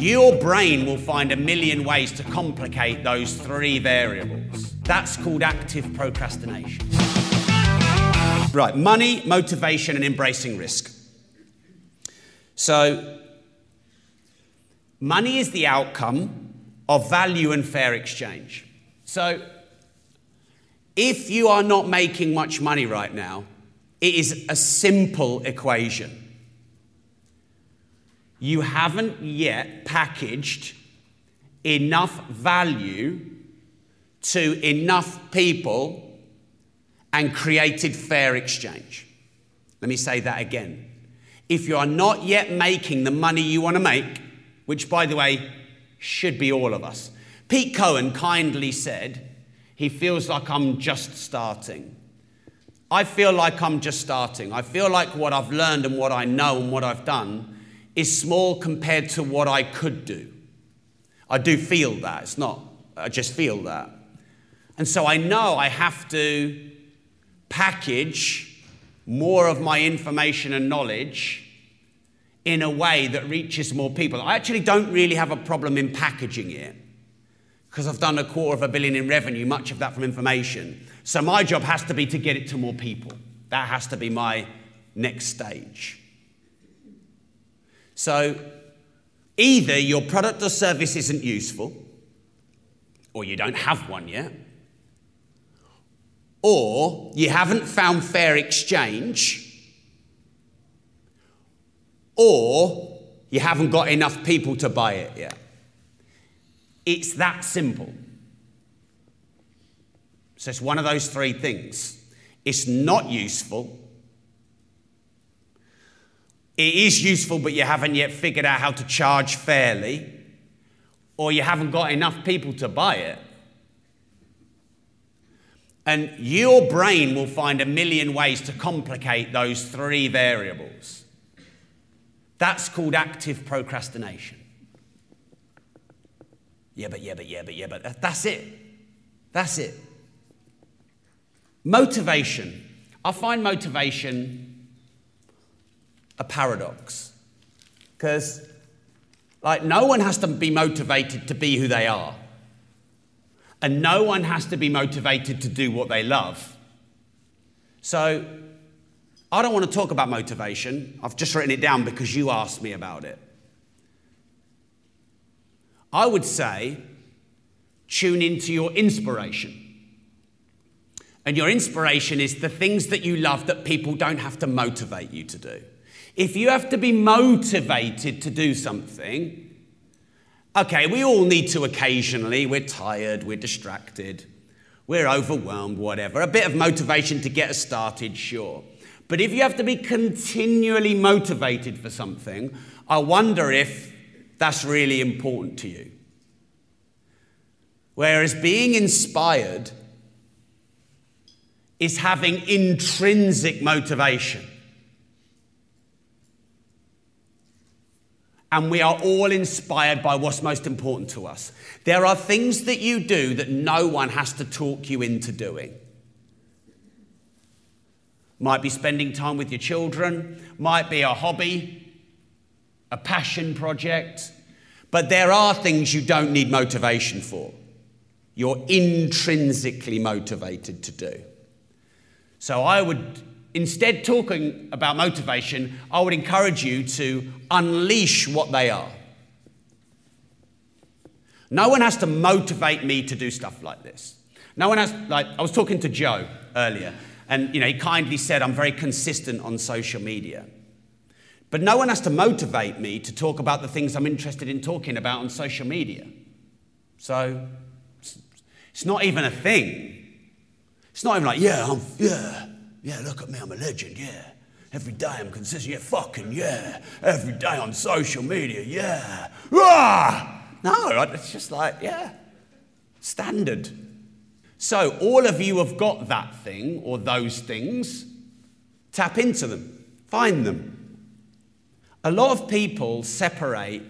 your brain will find a million ways to complicate those three variables. That's called active procrastination. Right, money, motivation, and embracing risk. So, money is the outcome of value and fair exchange. So, if you are not making much money right now, it is a simple equation. You haven't yet packaged enough value to enough people and created fair exchange. Let me say that again. If you are not yet making the money you want to make, which by the way should be all of us, Pete Cohen kindly said, he feels like I'm just starting. I feel like I'm just starting. I feel like what I've learned and what I know and what I've done is small compared to what I could do. I do feel that. It's not, I just feel that. And so I know I have to package more of my information and knowledge in a way that reaches more people. I actually don't really have a problem in packaging it because I've done a quarter of a billion in revenue, much of that from information. So my job has to be to get it to more people. That has to be my next stage. So either your product or service isn't useful, or you don't have one yet, or you haven't found fair exchange, or you haven't got enough people to buy it yet. It's that simple. So it's one of those three things. It's not useful. It is useful, but you haven't yet figured out how to charge fairly, or you haven't got enough people to buy it. And your brain will find a million ways to complicate those three variables. That's called active procrastination. Yeah, but, yeah, but, yeah, but, yeah, but. Uh, that's it. That's it. Motivation. I find motivation a paradox. Because, like, no one has to be motivated to be who they are. And no one has to be motivated to do what they love. So, I don't want to talk about motivation. I've just written it down because you asked me about it. I would say tune into your inspiration. And your inspiration is the things that you love that people don't have to motivate you to do. If you have to be motivated to do something, okay, we all need to occasionally, we're tired, we're distracted, we're overwhelmed, whatever. A bit of motivation to get us started, sure. But if you have to be continually motivated for something, I wonder if that's really important to you. Whereas being inspired is having intrinsic motivation. And we are all inspired by what's most important to us. There are things that you do that no one has to talk you into doing. Might be spending time with your children, might be a hobby, a passion project, but there are things you don't need motivation for. You're intrinsically motivated to do. So I would, instead talking about motivation, I would encourage you to unleash what they are. No one has to motivate me to do stuff like this. No one has, like, I was talking to Joe earlier, and, you know, he kindly said I'm very consistent on social media. But no one has to motivate me to talk about the things I'm interested in talking about on social media. So it's not even a thing. It's not even like, yeah, I'm, yeah, yeah, look at me, I'm a legend, yeah. Every day I'm consistent, yeah, fucking yeah. Every day on social media, yeah. Ah! No, it's just like, yeah, standard. So all of you have got that thing or those things. Tap into them, find them. A lot of people separate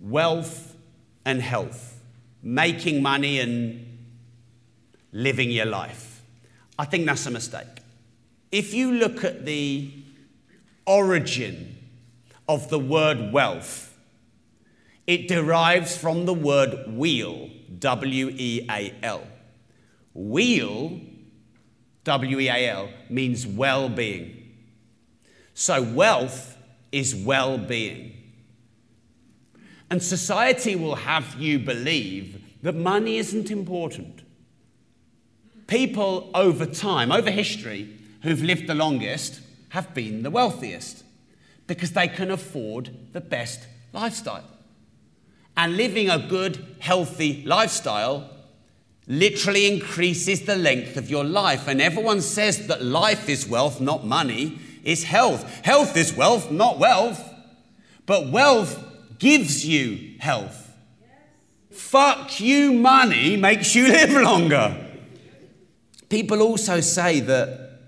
wealth and health, making money and living your life. I think that's a mistake. If you look at the origin of the word wealth, It derives from the word weal, W E A L. Weal, W E A L, means well being. So wealth is well being. And society will have you believe that money isn't important. People over time, over history, who've lived the longest have been the wealthiest because they can afford the best lifestyle. And living a good, healthy lifestyle literally increases the length of your life. And everyone says that life is wealth, not money, is health. Health is wealth, not wealth. But wealth gives you health. Fuck you, money makes you live longer. People also say that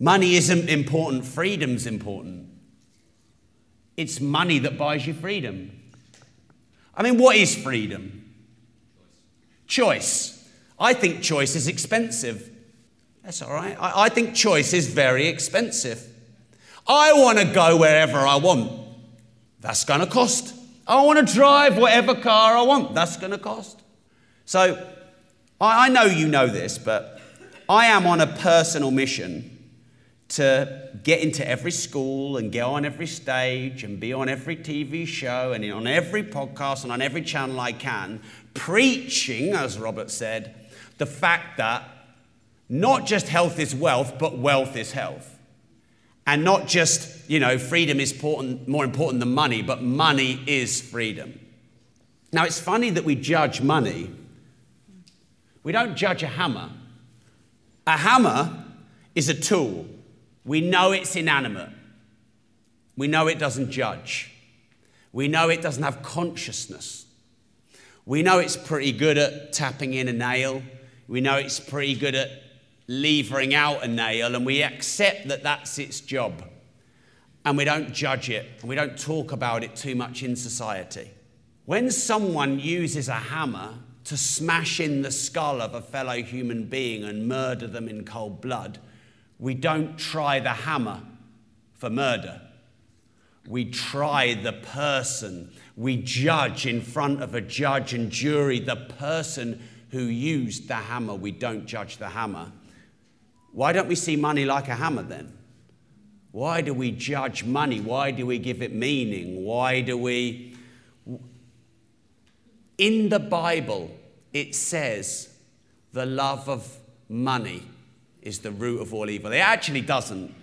money isn't important, freedom's important. It's money that buys you freedom. I mean, what is freedom? Choice. I think choice is expensive. That's all right. I, I think choice is very expensive. I want to go wherever I want. That's going to cost. I want to drive whatever car I want. That's going to cost. So I, I know you know this, but I am on a personal mission to get into every school and get on every stage and be on every TV show and on every podcast and on every channel I can, preaching, as Robert said, the fact that not just health is wealth, but wealth is health. And not just, you know, freedom is important, more important than money, but money is freedom. Now, it's funny that we judge money. We don't judge a hammer. A hammer is a tool. We know it's inanimate. We know it doesn't judge. We know it doesn't have consciousness. We know it's pretty good at tapping in a nail. We know it's pretty good at levering out a nail, and we accept that that's its job. And we don't judge it, and we don't talk about it too much in society. When someone uses a hammer to smash in the skull of a fellow human being and murder them in cold blood, we don't try the hammer for murder. We try the person. We judge in front of a judge and jury the person who used the hammer. We don't judge the hammer. Why don't we see money like a hammer then? Why do we judge money? Why do we give it meaning? Why do we. In the Bible, it says the love of money is the root of all evil. It actually doesn't.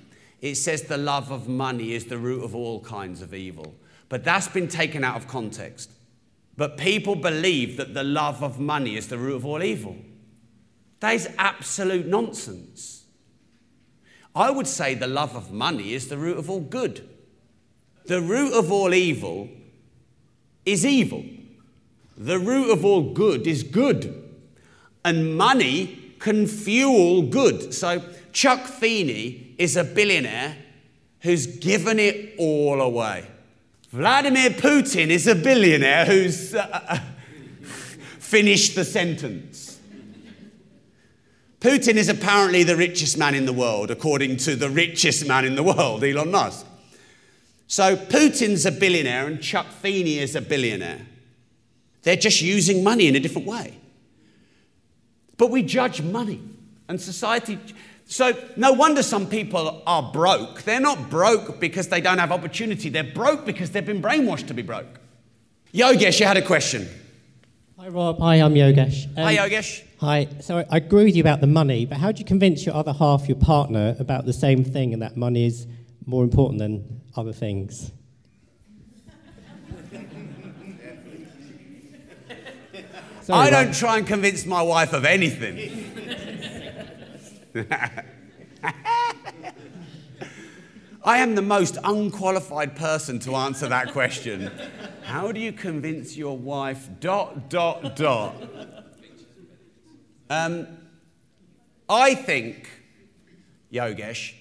It says the love of money is the root of all kinds of evil. But that's been taken out of context. But people believe that the love of money is the root of all evil. That is absolute nonsense. I would say the love of money is the root of all good. The root of all evil is evil. The root of all good is good. And money can fuel good. So Chuck Feeney is a billionaire who's given it all away. Vladimir Putin is a billionaire who's uh, finished the sentence. Putin is apparently the richest man in the world, according to the richest man in the world, Elon Musk. So Putin's a billionaire and Chuck Feeney is a billionaire. They're just using money in a different way. But we judge money and society. So, no wonder some people are broke. They're not broke because they don't have opportunity, they're broke because they've been brainwashed to be broke. Yogesh, you had a question. Hi, Rob. Hi, I'm Yogesh. Um, hi, Yogesh. Hi. So, I agree with you about the money, but how do you convince your other half, your partner, about the same thing and that money is more important than other things? Sorry, I don't try and convince my wife of anything. I am the most unqualified person to answer that question. How do you convince your wife? Dot, dot, dot. Um, I think, Yogesh,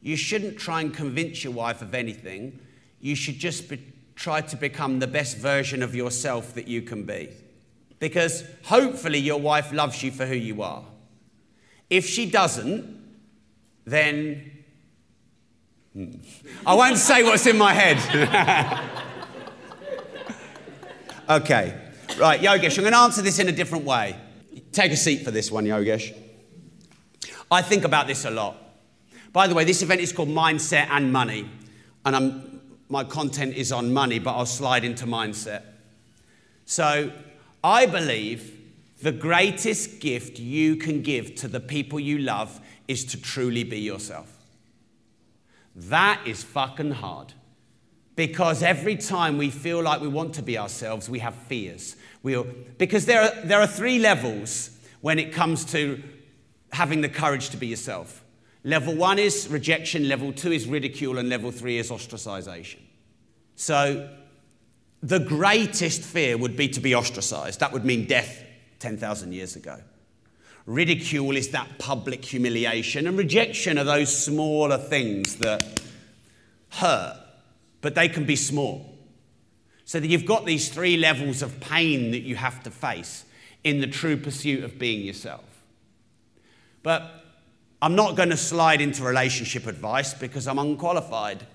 you shouldn't try and convince your wife of anything. You should just be, try to become the best version of yourself that you can be because hopefully your wife loves you for who you are. If she doesn't, then hmm, I won't say what's in my head. Okay. Right, Yogesh, I'm going to answer this in a different way. Take a seat for this one, Yogesh. I think about this a lot. By the way, this event is called Mindset and Money, and I'm, my content is on money, but I'll slide into mindset. So, I believe the greatest gift you can give to the people you love is to truly be yourself. That is fucking hard. Because every time we feel like we want to be ourselves, we have fears. We'll, because there are, there are three levels when it comes to having the courage to be yourself. Level one is rejection, level two is ridicule, and level three is ostracization. So, the greatest fear would be to be ostracized. That would mean death 10,000 years ago. Ridicule is that public humiliation, and rejection are those smaller things that hurt, but they can be small. So that you've got these three levels of pain that you have to face in the true pursuit of being yourself. But I'm not going to slide into relationship advice because I'm unqualified.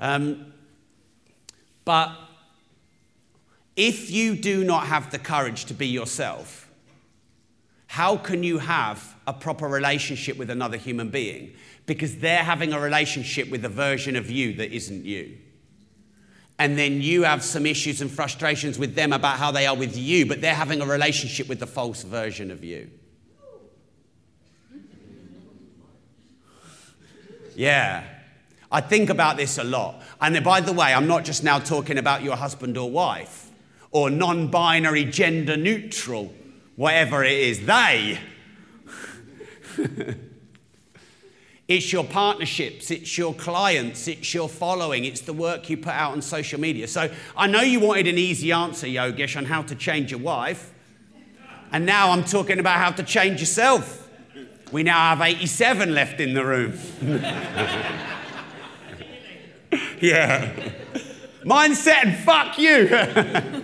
Um, but if you do not have the courage to be yourself, how can you have a proper relationship with another human being? Because they're having a relationship with a version of you that isn't you. And then you have some issues and frustrations with them about how they are with you, but they're having a relationship with the false version of you. Yeah. I think about this a lot. And by the way, I'm not just now talking about your husband or wife or non binary gender neutral whatever it is, they. it's your partnerships, it's your clients, it's your following, it's the work you put out on social media. So I know you wanted an easy answer, Yogesh, on how to change your wife. And now I'm talking about how to change yourself. We now have 87 left in the room. yeah. Mindset and fuck you.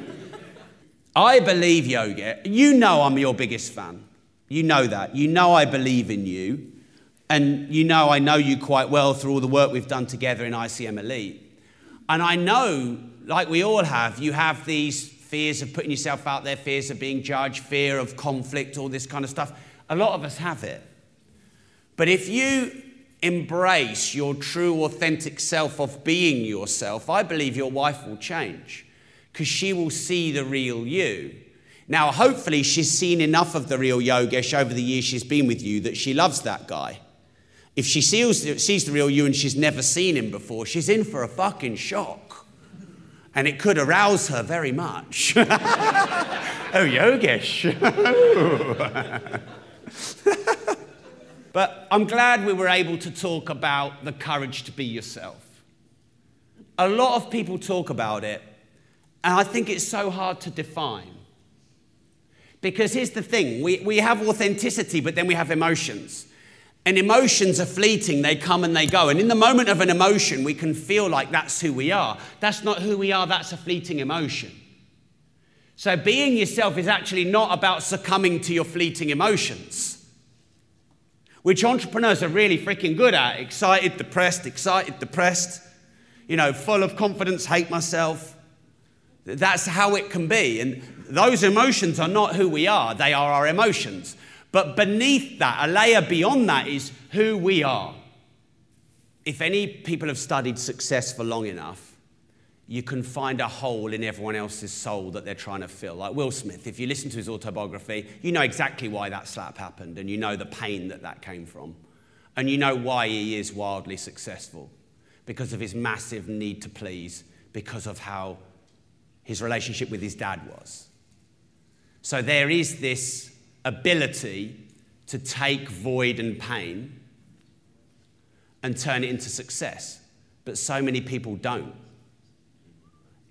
I believe yoga. You know I'm your biggest fan. You know that. You know I believe in you. And you know I know you quite well through all the work we've done together in ICM Elite. And I know, like we all have, you have these fears of putting yourself out there, fears of being judged, fear of conflict, all this kind of stuff. A lot of us have it. But if you embrace your true, authentic self of being yourself, I believe your wife will change because she will see the real you. Now, hopefully, she's seen enough of the real Yogesh over the years she's been with you that she loves that guy. If she sees, sees the real you and she's never seen him before, she's in for a fucking shock. And it could arouse her very much. oh, Yogesh. but I'm glad we were able to talk about the courage to be yourself. A lot of people talk about it, and I think it's so hard to define. Because here's the thing we, we have authenticity, but then we have emotions. And emotions are fleeting, they come and they go. And in the moment of an emotion, we can feel like that's who we are. That's not who we are, that's a fleeting emotion. So being yourself is actually not about succumbing to your fleeting emotions, which entrepreneurs are really freaking good at excited, depressed, excited, depressed, you know, full of confidence, hate myself. That's how it can be. And those emotions are not who we are, they are our emotions. But beneath that, a layer beyond that is who we are. If any people have studied success for long enough, you can find a hole in everyone else's soul that they're trying to fill. Like Will Smith, if you listen to his autobiography, you know exactly why that slap happened and you know the pain that that came from. And you know why he is wildly successful because of his massive need to please, because of how his relationship with his dad was. So there is this ability to take void and pain and turn it into success. But so many people don't.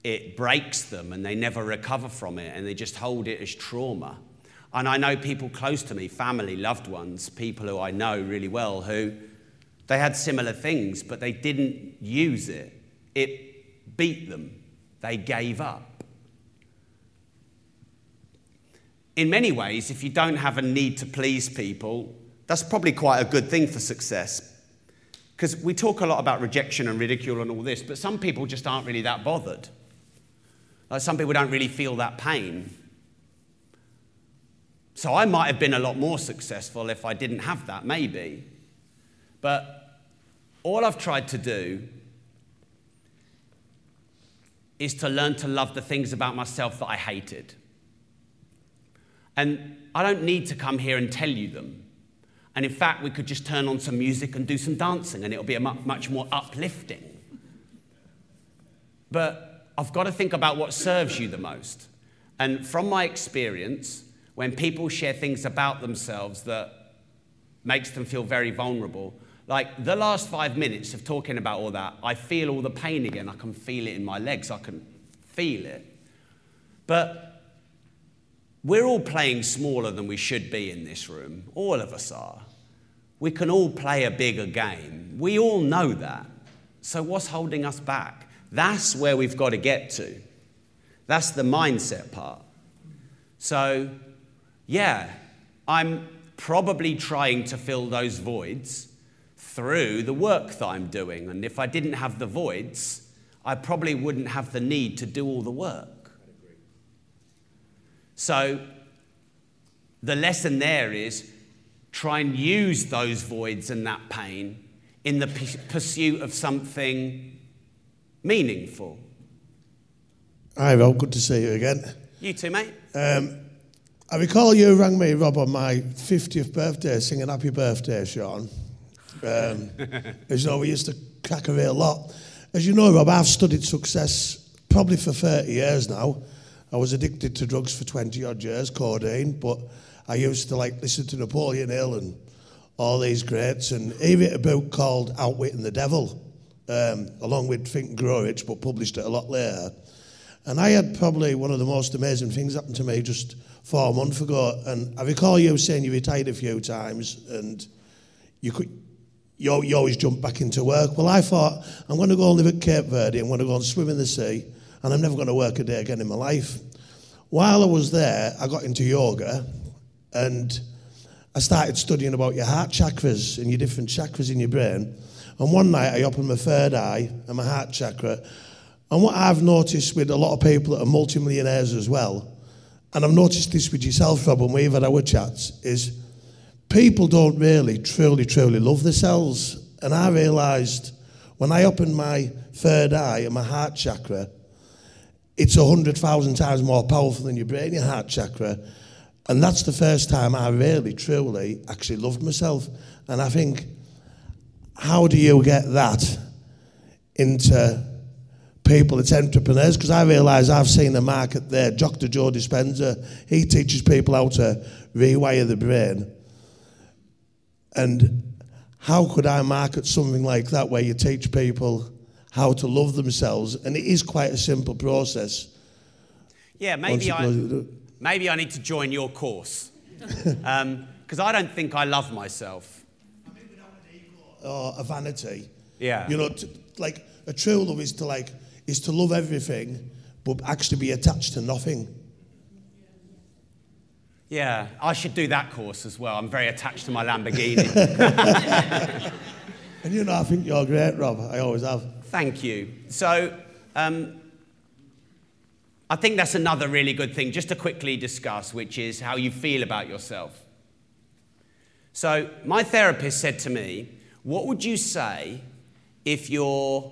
It breaks them and they never recover from it and they just hold it as trauma. And I know people close to me, family, loved ones, people who I know really well, who they had similar things, but they didn't use it. It beat them they gave up. In many ways, if you don't have a need to please people, that's probably quite a good thing for success. Because we talk a lot about rejection and ridicule and all this, but some people just aren't really that bothered. Like some people don't really feel that pain. So I might have been a lot more successful if I didn't have that, maybe. But all I've tried to do is to learn to love the things about myself that I hated. And I don't need to come here and tell you them. And in fact, we could just turn on some music and do some dancing, and it'll be much more uplifting. But I've got to think about what serves you the most. And from my experience, when people share things about themselves that makes them feel very vulnerable, like the last five minutes of talking about all that, I feel all the pain again. I can feel it in my legs. I can feel it. But we're all playing smaller than we should be in this room. All of us are. We can all play a bigger game. We all know that. So, what's holding us back? That's where we've got to get to. That's the mindset part. So, yeah, I'm probably trying to fill those voids through the work that I'm doing. And if I didn't have the voids, I probably wouldn't have the need to do all the work. So the lesson there is try and use those voids and that pain in the pursuit of something meaningful. Hi, Rob. Good to see you again. You too, mate. Um, I recall you rang me, Rob, on my 50th birthday singing Happy Birthday, Sean. Um, as know, we used to crack a real lot. As you know, Rob, I've studied success probably for 30 years now. I was addicted to drugs for 20 odd years, codeine, but I used to like listen to Napoleon Hill and all these greats, and even a book called Outwitting the Devil, um, along with Think and Grow Rich, but published it a lot later. And I had probably one of the most amazing things happen to me just four months ago. And I recall you saying you retired a few times, and you could you, you always jump back into work. Well, I thought, I'm going to go and live at Cape Verde, I'm going to go and swim in the sea, and I'm never going to work a day again in my life. While I was there, I got into yoga, and I started studying about your heart chakras and your different chakras in your brain. And one night, I opened my third eye and my heart chakra. And what I've noticed with a lot of people that are multimillionaires as well, and I've noticed this with yourself, Rob, when we've had our chats, is people don't really, truly, truly love themselves. And I realised when I opened my third eye and my heart chakra, it's a hundred thousand times more powerful than your brain, your heart chakra. And that's the first time I really, truly actually loved myself. And I think, how do you get that into people, it's entrepreneurs? Because I realise I've seen a market there. Dr. Joe Dispenza, he teaches people how to rewire the brain. And how could I market something like that where you teach people how to love themselves? And it is quite a simple process. Yeah, maybe I, maybe I need to join your course. Because um, I don't think I love myself. Or a vanity. Yeah. You know, to, like a true love is to like is to love everything, but actually be attached to nothing. Yeah, I should do that course as well. I'm very attached to my Lamborghini. and you know, I think you're great, Rob. I always have. Thank you. So, um, I think that's another really good thing just to quickly discuss, which is how you feel about yourself. So, my therapist said to me, What would you say if you're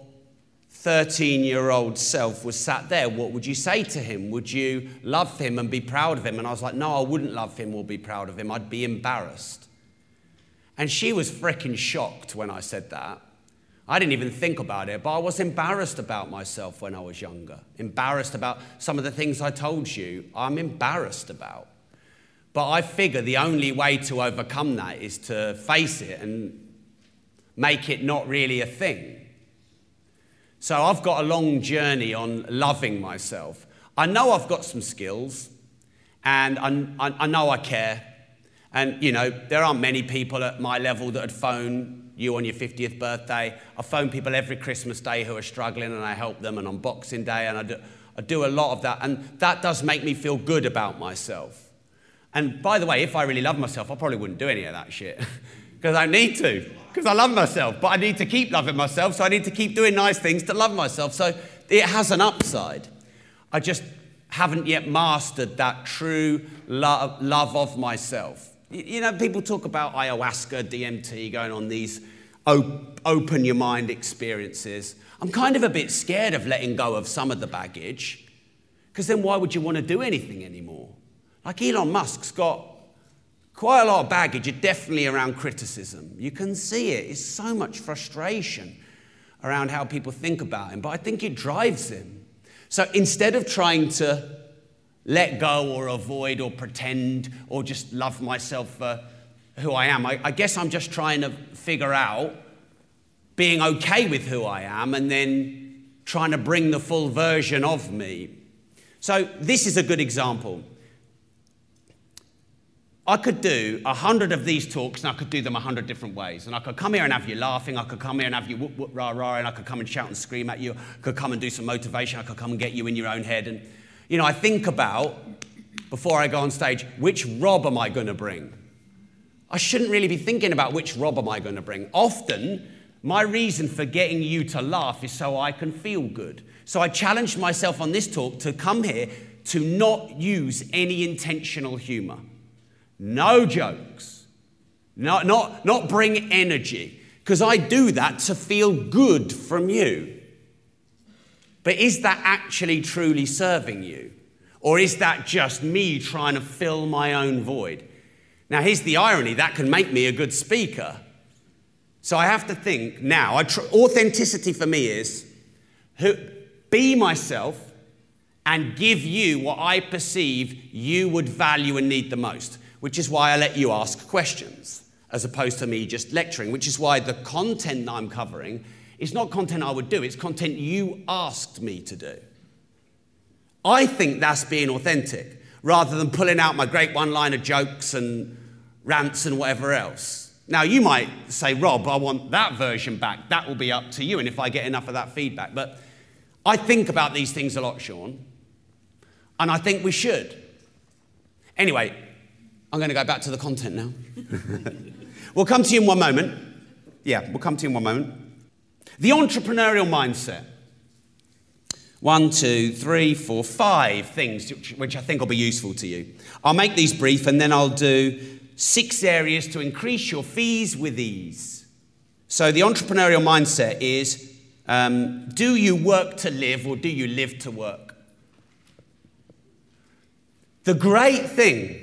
13 year old self was sat there, what would you say to him? Would you love him and be proud of him? And I was like, no, I wouldn't love him or be proud of him. I'd be embarrassed. And she was freaking shocked when I said that. I didn't even think about it, but I was embarrassed about myself when I was younger. Embarrassed about some of the things I told you, I'm embarrassed about. But I figure the only way to overcome that is to face it and make it not really a thing. So I've got a long journey on loving myself. I know I've got some skills, and I, I, I know I care. And, you know, there aren't many people at my level that would phone you on your 50th birthday. I phone people every Christmas day who are struggling, and I help them, and on Boxing Day, and I do, I do a lot of that. And that does make me feel good about myself. And by the way, if I really love myself, I probably wouldn't do any of that shit because I don't need to because I love myself, but I need to keep loving myself, so I need to keep doing nice things to love myself. So it has an upside. I just haven't yet mastered that true love, love of myself. You know, people talk about ayahuasca, DMT, going on these op- open your mind experiences. I'm kind of a bit scared of letting go of some of the baggage, because then why would you want to do anything anymore? Like Elon Musk's got quite a lot of baggage, definitely around criticism. You can see it. It's so much frustration around how people think about him, but I think it drives him. So instead of trying to let go or avoid or pretend or just love myself for who I am, I, I guess I'm just trying to figure out being okay with who I am and then trying to bring the full version of me. So this is a good example. I could do a hundred of these talks and I could do them a hundred different ways. And I could come here and have you laughing, I could come here and have you whoop, whoop, rah, rah, and I could come and shout and scream at you, I could come and do some motivation, I could come and get you in your own head. And, you know, I think about, before I go on stage, which Rob am I going to bring? I shouldn't really be thinking about which Rob am I going to bring. Often, my reason for getting you to laugh is so I can feel good. So I challenged myself on this talk to come here to not use any intentional humor. No jokes. Not, not, not bring energy. Because I do that to feel good from you. But is that actually truly serving you? Or is that just me trying to fill my own void? Now, here's the irony that can make me a good speaker. So I have to think now, tr- authenticity for me is who, be myself and give you what I perceive you would value and need the most which is why I let you ask questions as opposed to me just lecturing, which is why the content I'm covering is not content I would do, it's content you asked me to do. I think that's being authentic rather than pulling out my great one liner jokes and rants and whatever else. Now, you might say, Rob, I want that version back. That will be up to you, and if I get enough of that feedback. But I think about these things a lot, Sean, and I think we should. Anyway, I'm going to go back to the content now. we'll come to you in one moment. Yeah, we'll come to you in one moment. The entrepreneurial mindset. One, two, three, four, five things which I think will be useful to you. I'll make these brief and then I'll do six areas to increase your fees with ease. So, the entrepreneurial mindset is um, do you work to live or do you live to work? The great thing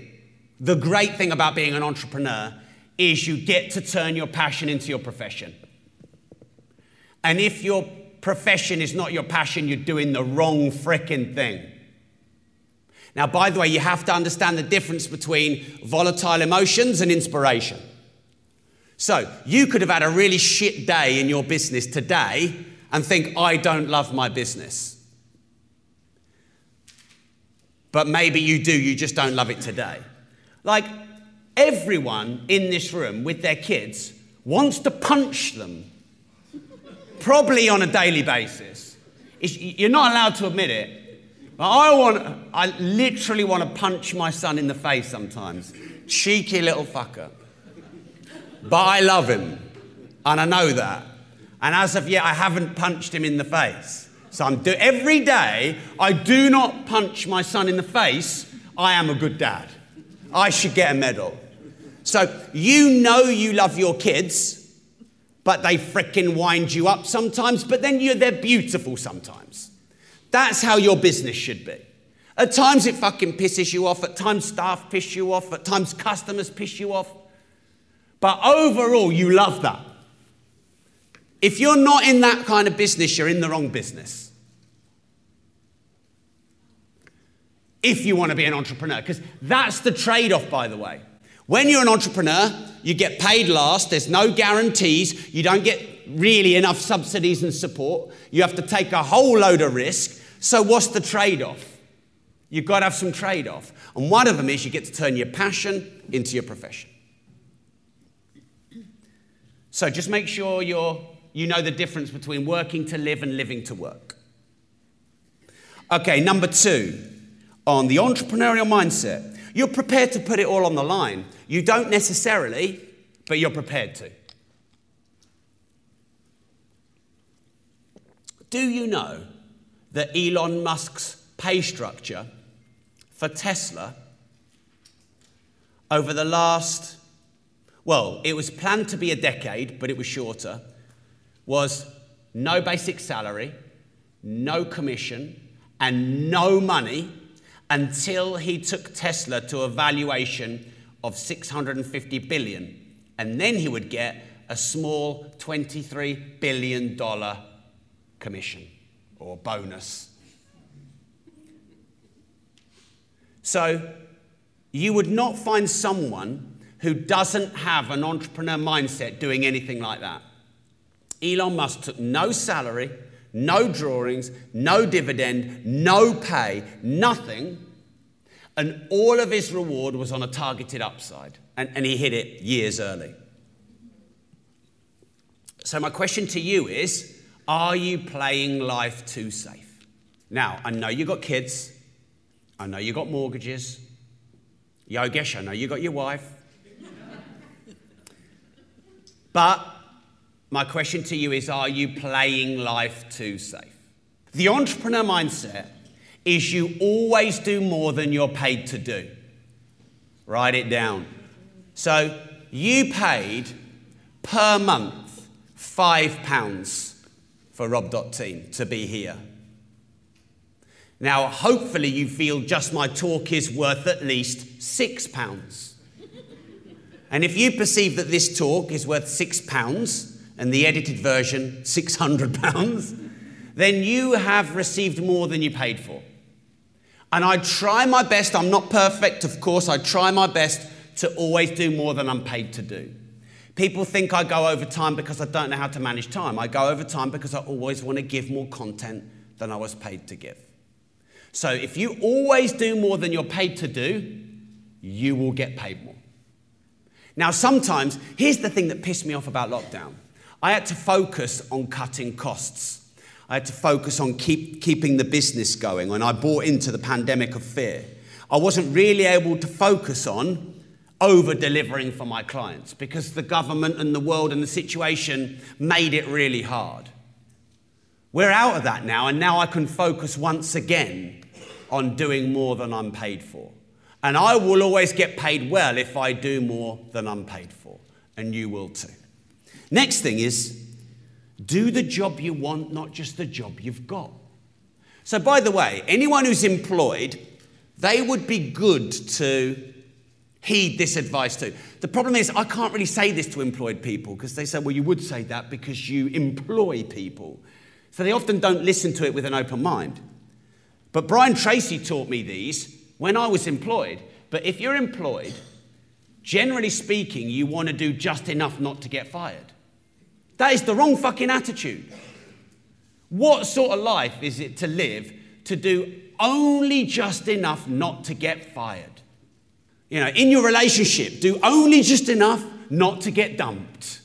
the great thing about being an entrepreneur is you get to turn your passion into your profession. And if your profession is not your passion, you're doing the wrong fricking thing. Now, by the way, you have to understand the difference between volatile emotions and inspiration. So, you could have had a really shit day in your business today and think, I don't love my business. But maybe you do, you just don't love it today. Like, everyone in this room with their kids wants to punch them, probably on a daily basis. It's, you're not allowed to admit it. But I want, I literally want to punch my son in the face sometimes. Cheeky little fucker. But I love him, and I know that. And as of yet, I haven't punched him in the face. So I'm do- every day, I do not punch my son in the face. I am a good dad. I should get a medal. So you know you love your kids, but they fricking wind you up sometimes, but then you they're beautiful sometimes. That's how your business should be. At times it fucking pisses you off, at times staff piss you off, at times customers piss you off. But overall, you love that. If you're not in that kind of business, you're in the wrong business. If you want to be an entrepreneur, because that's the trade off, by the way. When you're an entrepreneur, you get paid last, there's no guarantees, you don't get really enough subsidies and support, you have to take a whole load of risk. So, what's the trade off? You've got to have some trade off. And one of them is you get to turn your passion into your profession. So, just make sure you're, you know the difference between working to live and living to work. Okay, number two on the entrepreneurial mindset. You're prepared to put it all on the line. You don't necessarily, but you're prepared to. Do you know that Elon Musk's pay structure for Tesla over the last, well, it was planned to be a decade, but it was shorter, was no basic salary, no commission, and no money until he took Tesla to a valuation of 650 billion. And then he would get a small $23 billion commission or bonus. So you would not find someone who doesn't have an entrepreneur mindset doing anything like that. Elon Musk took no salary, no drawings, no dividend, no pay, nothing, and all of his reward was on a targeted upside. And, and he hit it years early. So, my question to you is Are you playing life too safe? Now, I know you've got kids, I know you've got mortgages. Yogesh, I know you got your wife. but my question to you is Are you playing life too safe? The entrepreneur mindset is you always do more than you're paid to do. Write it down. So you paid per month five pounds for Rob.team to be here. Now, hopefully, you feel just my talk is worth at least six pounds. And if you perceive that this talk is worth six pounds, and the edited version, £600, then you have received more than you paid for. And I try my best, I'm not perfect, of course, I try my best to always do more than I'm paid to do. People think I go over time because I don't know how to manage time. I go over time because I always want to give more content than I was paid to give. So if you always do more than you're paid to do, you will get paid more. Now, sometimes, here's the thing that pissed me off about lockdown. I had to focus on cutting costs. I had to focus on keep, keeping the business going when I bought into the pandemic of fear. I wasn't really able to focus on over delivering for my clients because the government and the world and the situation made it really hard. We're out of that now, and now I can focus once again on doing more than I'm paid for. And I will always get paid well if I do more than I'm paid for, and you will too. Next thing is do the job you want, not just the job you've got. So, by the way, anyone who's employed, they would be good to heed this advice too. The problem is, I can't really say this to employed people because they say, well, you would say that because you employ people. So they often don't listen to it with an open mind. But Brian Tracy taught me these when I was employed. But if you're employed, generally speaking, you want to do just enough not to get fired. That is the wrong fucking attitude. What sort of life is it to live to do only just enough not to get fired? You know, in your relationship, do only just enough not to get dumped.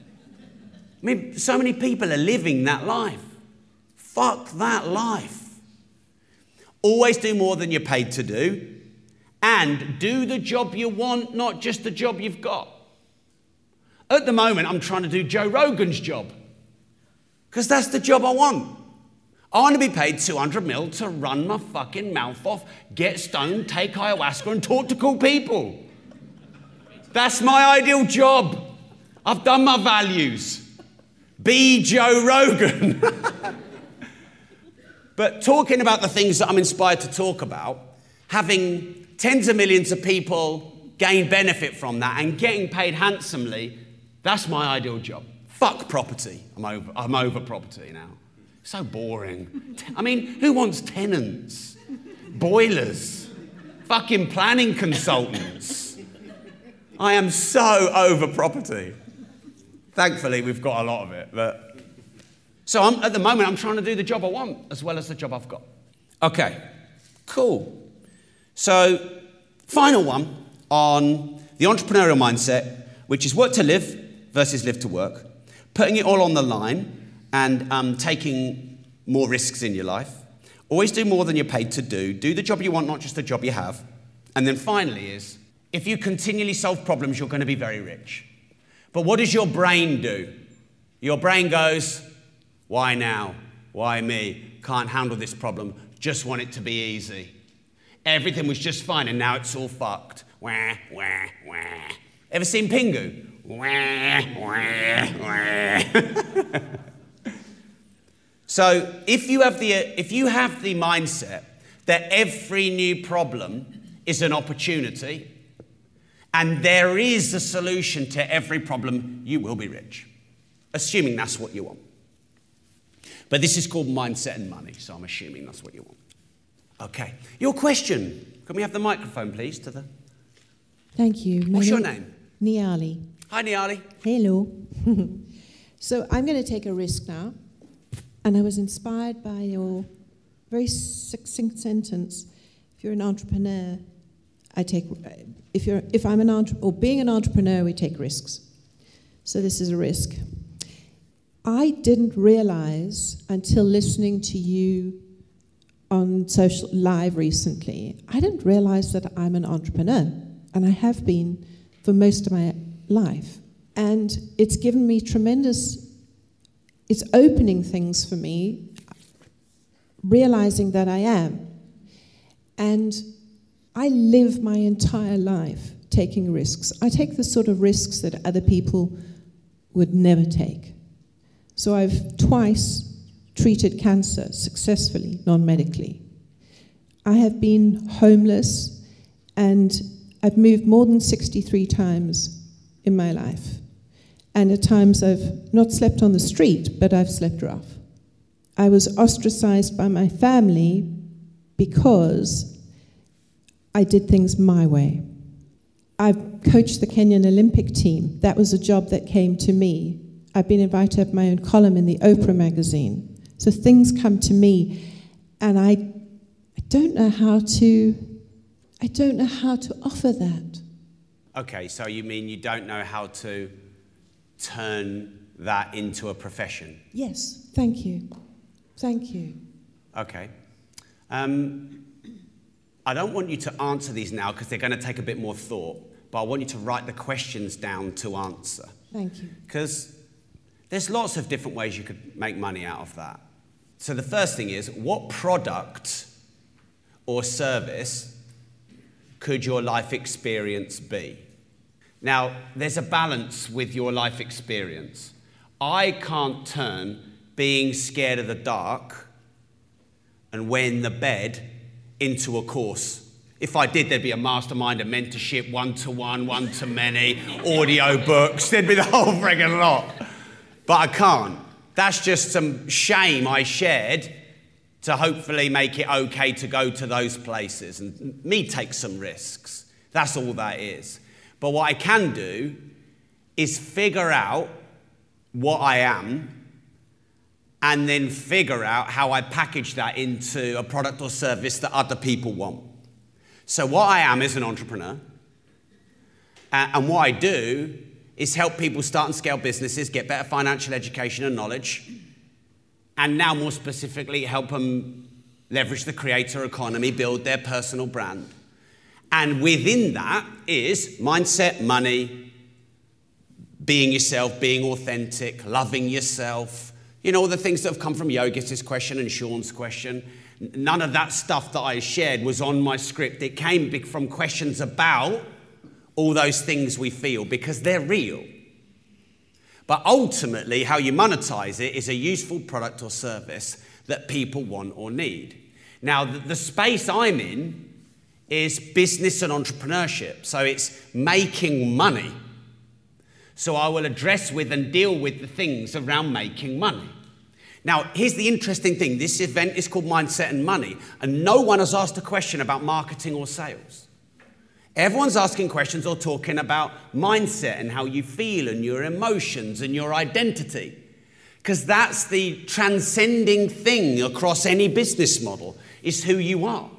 I mean, so many people are living that life. Fuck that life. Always do more than you're paid to do, and do the job you want, not just the job you've got. At the moment, I'm trying to do Joe Rogan's job because that's the job I want. I want to be paid 200 mil to run my fucking mouth off, get stoned, take ayahuasca, and talk to cool people. That's my ideal job. I've done my values. Be Joe Rogan. but talking about the things that I'm inspired to talk about, having tens of millions of people gain benefit from that and getting paid handsomely that's my ideal job. Fuck property. I'm over, I'm over property now. So boring. I mean, who wants tenants? Boilers? Fucking planning consultants? I am so over property. Thankfully, we've got a lot of it. But so I'm, at the moment, I'm trying to do the job I want as well as the job I've got. Okay, cool. So, final one on the entrepreneurial mindset, which is work to live, versus live to work, putting it all on the line and um, taking more risks in your life. Always do more than you're paid to do. Do the job you want, not just the job you have. And then finally, is if you continually solve problems, you're going to be very rich. But what does your brain do? Your brain goes, Why now? Why me? Can't handle this problem. just want it to be easy. Everything was just fine, and now it's all fucked. Wah, wah, wah. Ever seen Pingu? Wah, wah, wah. so if you have the if you have the mindset that every new problem is an opportunity, and there is a solution to every problem, you will be rich, assuming that's what you want. But this is called mindset and money, so I'm assuming that's what you want. Okay. Your question. Can we have the microphone, please, to the. Thank you. My What's your name? Niali. Hi, Niali. Hello. so I'm going to take a risk now. And I was inspired by your very succinct sentence. If you're an entrepreneur, I take, if, you're, if I'm an entrepreneur, or being an entrepreneur, we take risks. So this is a risk. I didn't realize until listening to you on social live recently, I didn't realize that I'm an entrepreneur, and I have been for most of my life. And it's given me tremendous, it's opening things for me, realizing that I am. And I live my entire life taking risks. I take the sort of risks that other people would never take. So I've twice treated cancer successfully, non medically. I have been homeless and I've moved more than 63 times in my life. And at times I've not slept on the street, but I've slept rough. I was ostracized by my family because I did things my way. I've coached the Kenyan Olympic team. That was a job that came to me. I've been invited to have my own column in the Oprah magazine. So things come to me, and I, I don't know how to, I don't know how to offer that. Okay, so you mean you don't know how to turn that into a profession? Yes, thank you. Thank you. Okay. Um, I don't want you to answer these now because they're going to take a bit more thought, but I want you to write the questions down to answer. Thank you. Because there's lots of different ways you could make money out of that. So the first thing is what product or service could your life experience be? Now, there's a balance with your life experience. I can't turn being scared of the dark and when the bed into a course. If I did, there'd be a mastermind, a mentorship, one to one, one to many, audio books, there'd be the whole friggin' lot. But I can't. That's just some shame I shared to hopefully make it okay to go to those places and me take some risks. That's all that is. But what I can do is figure out what I am and then figure out how I package that into a product or service that other people want. So, what I am is an entrepreneur, and what I do is help people start and scale businesses, get better financial education and knowledge, and now more specifically, help them leverage the creator economy, build their personal brand. And within that is mindset, money, being yourself, being authentic, loving yourself you know, all the things that have come from Yogesh's question and Sean's question. None of that stuff that I shared was on my script. It came from questions about all those things we feel because they're real. But ultimately, how you monetize it is a useful product or service that people want or need. Now, the space I'm in is business and entrepreneurship. So it's making money. So I will address with and deal with the things around making money. Now, here's the interesting thing this event is called Mindset and Money, and no one has asked a question about marketing or sales. Everyone's asking questions or talking about mindset and how you feel and your emotions and your identity. Because that's the transcending thing across any business model is who you are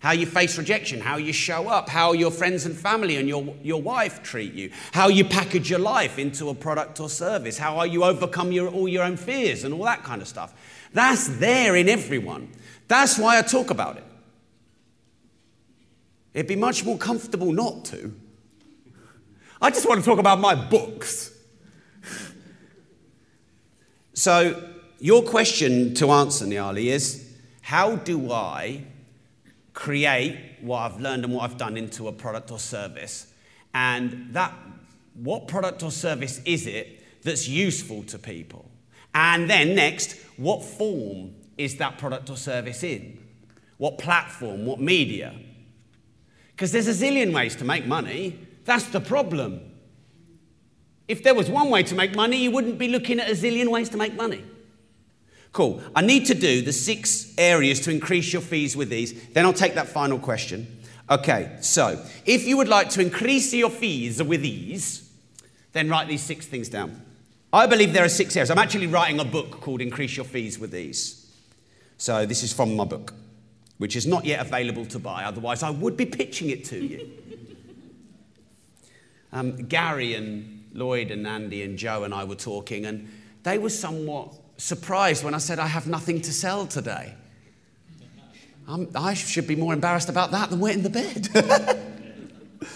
how you face rejection, how you show up, how your friends and family and your, your wife treat you, how you package your life into a product or service, how you overcome your, all your own fears and all that kind of stuff. That's there in everyone. That's why I talk about it. It'd be much more comfortable not to. I just want to talk about my books. so, your question to answer, Niali, is how do I create what I've learned and what I've done into a product or service? And that, what product or service is it that's useful to people? And then next, what form is that product or service in? What platform? What media? Because there's a zillion ways to make money. That's the problem. If there was one way to make money, you wouldn't be looking at a zillion ways to make money. Cool. I need to do the six areas to increase your fees with these. Then I'll take that final question. Okay, so if you would like to increase your fees with these, then write these six things down. I believe there are six areas. I'm actually writing a book called Increase Your Fees with These. So this is from my book, which is not yet available to buy, otherwise, I would be pitching it to you. um, Gary and Lloyd and Andy and Joe and I were talking, and they were somewhat surprised when I said, I have nothing to sell today. I'm, i should be more embarrassed about that than wetting the bed.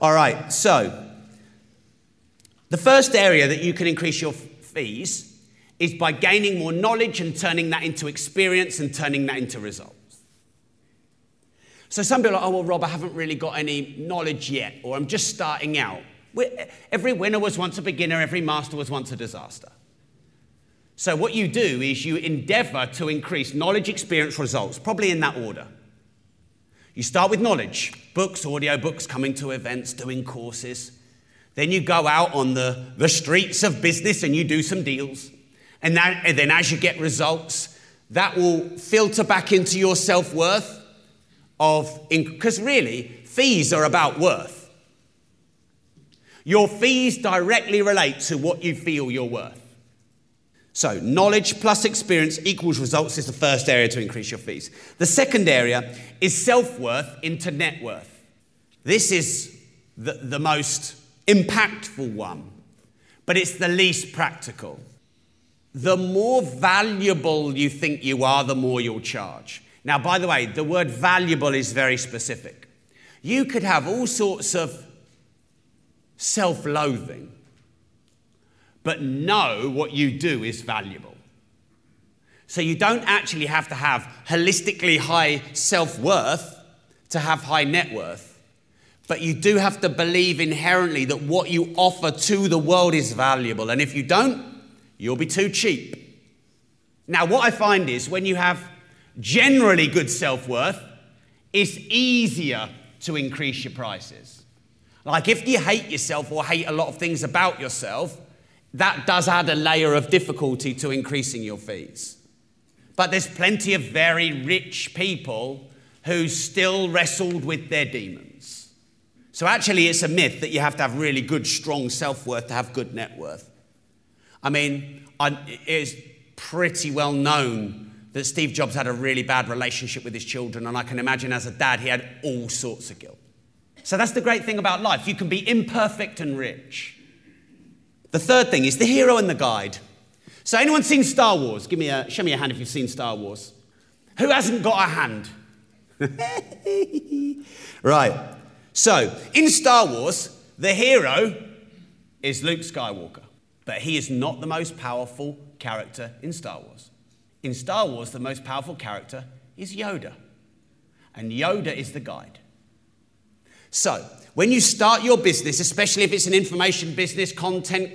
All right, so the first area that you can increase your fees is by gaining more knowledge and turning that into experience and turning that into results. So some people are like, oh, well, Rob, I haven't really got any knowledge yet, or I'm just starting out. Every winner was once a beginner, every master was once a disaster. So, what you do is you endeavor to increase knowledge, experience, results, probably in that order. You start with knowledge books, audio books, coming to events, doing courses. Then you go out on the, the streets of business and you do some deals. And, that, and then as you get results, that will filter back into your self worth of, because really, fees are about worth. Your fees directly relate to what you feel you're worth. So, knowledge plus experience equals results is the first area to increase your fees. The second area is self worth into net worth. This is the, the most impactful one, but it's the least practical. The more valuable you think you are, the more you'll charge. Now, by the way, the word valuable is very specific. You could have all sorts of self loathing, but know what you do is valuable. So you don't actually have to have holistically high self worth to have high net worth. But you do have to believe inherently that what you offer to the world is valuable. And if you don't, you'll be too cheap. Now, what I find is when you have generally good self worth, it's easier to increase your prices. Like if you hate yourself or hate a lot of things about yourself, that does add a layer of difficulty to increasing your fees. But there's plenty of very rich people who still wrestled with their demons. So actually, it's a myth that you have to have really good, strong self worth to have good net worth. I mean, it's pretty well known that Steve Jobs had a really bad relationship with his children, and I can imagine as a dad, he had all sorts of guilt. So that's the great thing about life. You can be imperfect and rich. The third thing is the hero and the guide. So, anyone seen Star Wars? Give me a, show me a hand if you've seen Star Wars. Who hasn't got a hand? right. So, in Star Wars, the hero is Luke Skywalker, but he is not the most powerful character in Star Wars. In Star Wars, the most powerful character is Yoda, and Yoda is the guide. So, when you start your business, especially if it's an information business, content,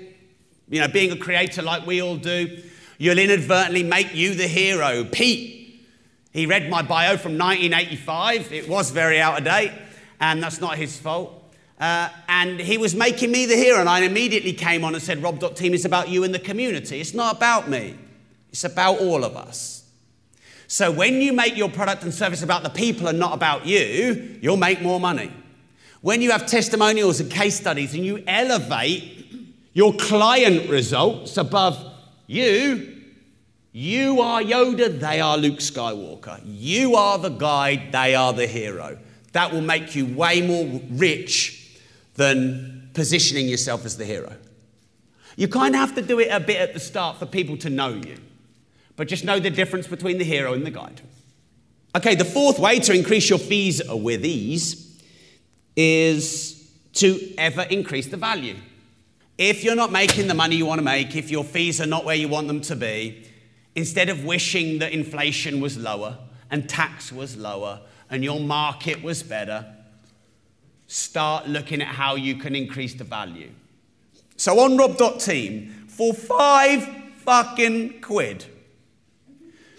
you know, being a creator like we all do, you'll inadvertently make you the hero. Pete, he read my bio from 1985. It was very out of date and that's not his fault. Uh, and he was making me the hero, and I immediately came on and said, Rob Team is about you and the community. It's not about me, it's about all of us. So when you make your product and service about the people and not about you, you'll make more money. When you have testimonials and case studies and you elevate your client results above you, you are Yoda, they are Luke Skywalker. You are the guide, they are the hero that will make you way more rich than positioning yourself as the hero. You kind of have to do it a bit at the start for people to know you, but just know the difference between the hero and the guide. Okay, the fourth way to increase your fees with ease is to ever increase the value. If you're not making the money you want to make, if your fees are not where you want them to be, instead of wishing that inflation was lower, and tax was lower and your market was better, start looking at how you can increase the value. So on rob.team, for five fucking quid,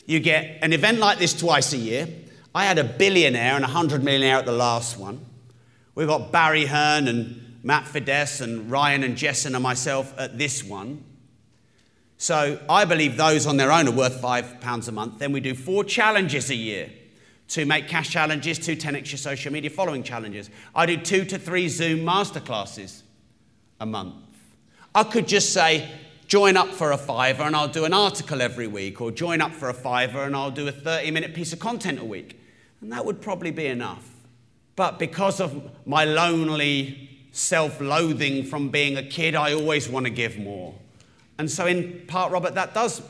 you get an event like this twice a year. I had a billionaire and a hundred millionaire at the last one. We've got Barry Hearn and Matt Fides and Ryan and Jessen and myself at this one. So I believe those on their own are worth five pounds a month. Then we do four challenges a year. Two make cash challenges, two 10x your social media following challenges. I do two to three Zoom masterclasses a month. I could just say, join up for a fiver and I'll do an article every week, or join up for a fiver and I'll do a 30 minute piece of content a week. And that would probably be enough. But because of my lonely self loathing from being a kid, I always want to give more. And so, in part, Robert, that does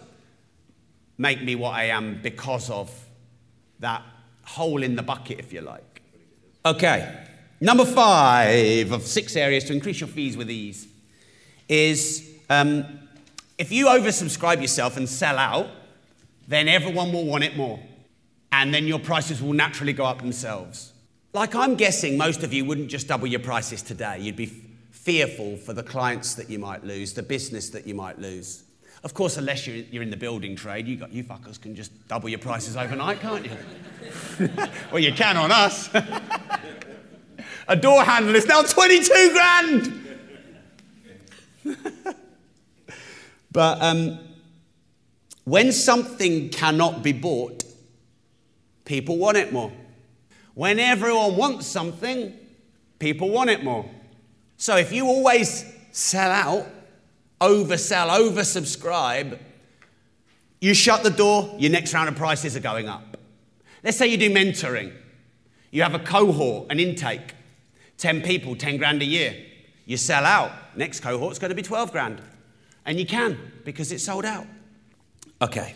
make me what I am because of that hole in the bucket, if you like. Okay, number five of six areas to increase your fees with ease is um, if you oversubscribe yourself and sell out, then everyone will want it more. And then your prices will naturally go up themselves. Like I'm guessing most of you wouldn't just double your prices today. You'd be fearful for the clients that you might lose, the business that you might lose. Of course, unless you're, you're in the building trade, you, got, you fuckers can just double your prices overnight, can't you? well, you can on us. A door handle is now 22 grand! but um, when something cannot be bought, people want it more. When everyone wants something, people want it more. So if you always sell out, oversell, oversubscribe, you shut the door, your next round of prices are going up. Let's say you do mentoring. You have a cohort, an intake, 10 people, 10 grand a year. You sell out, next cohort's going to be 12 grand. And you can because it's sold out. Okay.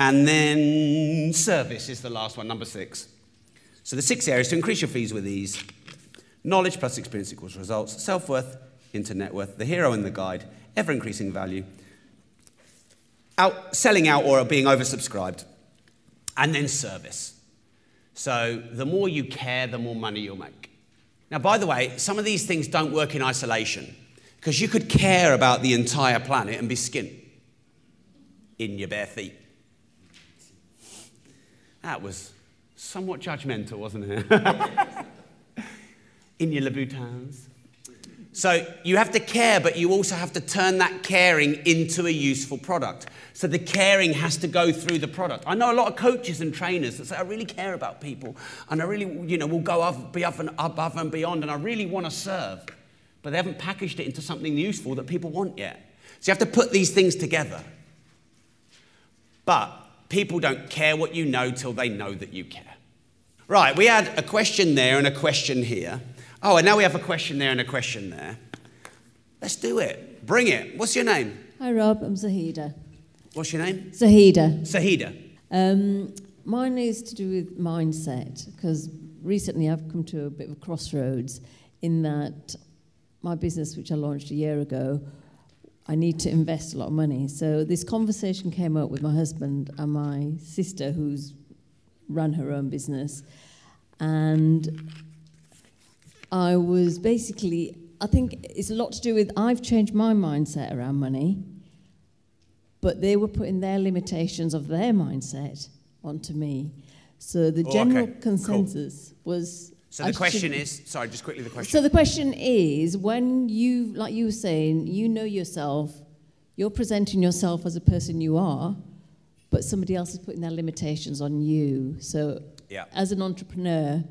And then service is the last one, number six. So the six areas to increase your fees with ease knowledge plus experience equals results, self worth into net worth, the hero and the guide, ever increasing value, out, selling out or being oversubscribed, and then service. So the more you care, the more money you'll make. Now, by the way, some of these things don't work in isolation because you could care about the entire planet and be skint in your bare feet. That was somewhat judgmental, wasn't it? in your Louboutins. So you have to care, but you also have to turn that caring into a useful product. So the caring has to go through the product. I know a lot of coaches and trainers that say, I really care about people, and I really, you know, will go up and above and beyond, and I really want to serve. But they haven't packaged it into something useful that people want yet. So you have to put these things together. But people don't care what you know till they know that you care. Right, we had a question there and a question here. Oh, and now we have a question there and a question there. Let's do it. Bring it. What's your name? Hi, Rob. I'm Zahida. What's your name? Zahida. Sahida. Um, mine is to do with mindset because recently I've come to a bit of a crossroads in that my business, which I launched a year ago, I need to invest a lot of money. So this conversation came up with my husband and my sister, who's run her own business, and I was basically, I think it's a lot to do with I've changed my mindset around money, but they were putting their limitations of their mindset onto me. So the Oh, general okay. Cool. consensus was. So I the question should- is sorry, just quickly the question. So the question is when you, like you were saying, you know yourself, you're presenting yourself as a person you are, but somebody else is putting their limitations on you. So yeah. as an entrepreneur,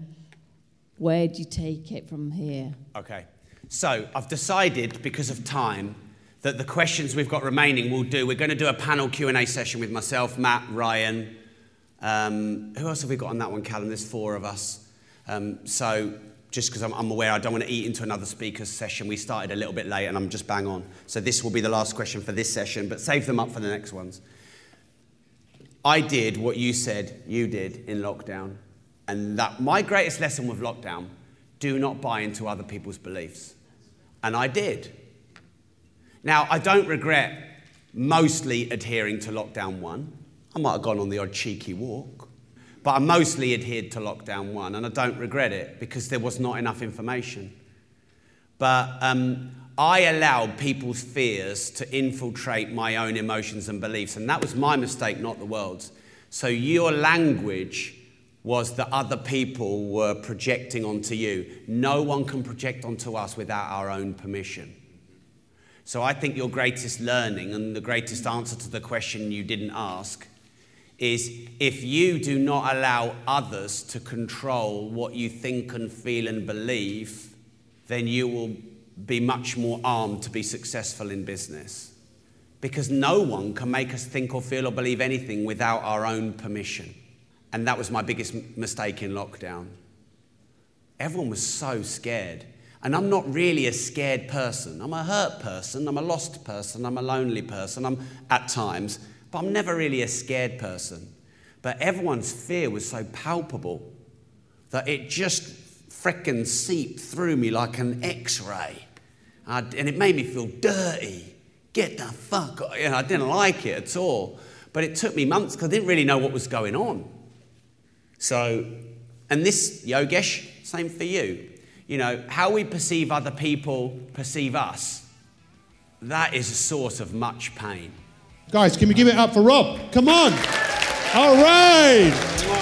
where do you take it from here? Okay. So I've decided, because of time, that the questions we've got remaining we'll do. We're going to do a panel Q&A session with myself, Matt, Ryan. Um, who else have we got on that one, Callum? There's four of us. Um, so just because I'm, I'm aware I don't want to eat into another speaker's session, we started a little bit late and I'm just bang on. So this will be the last question for this session, but save them up for the next ones. I did what you said you did in lockdown. And that my greatest lesson with lockdown, do not buy into other people's beliefs. And I did. Now, I don't regret mostly adhering to lockdown one. I might have gone on the odd cheeky walk. But I mostly adhered to lockdown one, and I don't regret it because there was not enough information. But um, I allowed people's fears to infiltrate my own emotions and beliefs, and that was my mistake, not the world's. So your language was that other people were projecting onto you. No one can project onto us without our own permission. So I think your greatest learning and the greatest answer to the question you didn't ask is if you do not allow others to control what you think and feel and believe, then you will be much more armed to be successful in business. Because no one can make us think or feel or believe anything without our own permission. And that was my biggest mistake in lockdown. Everyone was so scared. And I'm not really a scared person. I'm a hurt person, I'm a lost person, I'm a lonely person, I'm at times, but I'm never really a scared person. But everyone's fear was so palpable that it just frickin' seeped through me like an x ray. And it made me feel dirty. Get the fuck out. You know, I didn't like it at all. But it took me months because I didn't really know what was going on. So, and this, Yogesh, same for you. You know, how we perceive other people perceive us, that is a source of much pain. Guys, can we give it up for Rob? Come on. All right.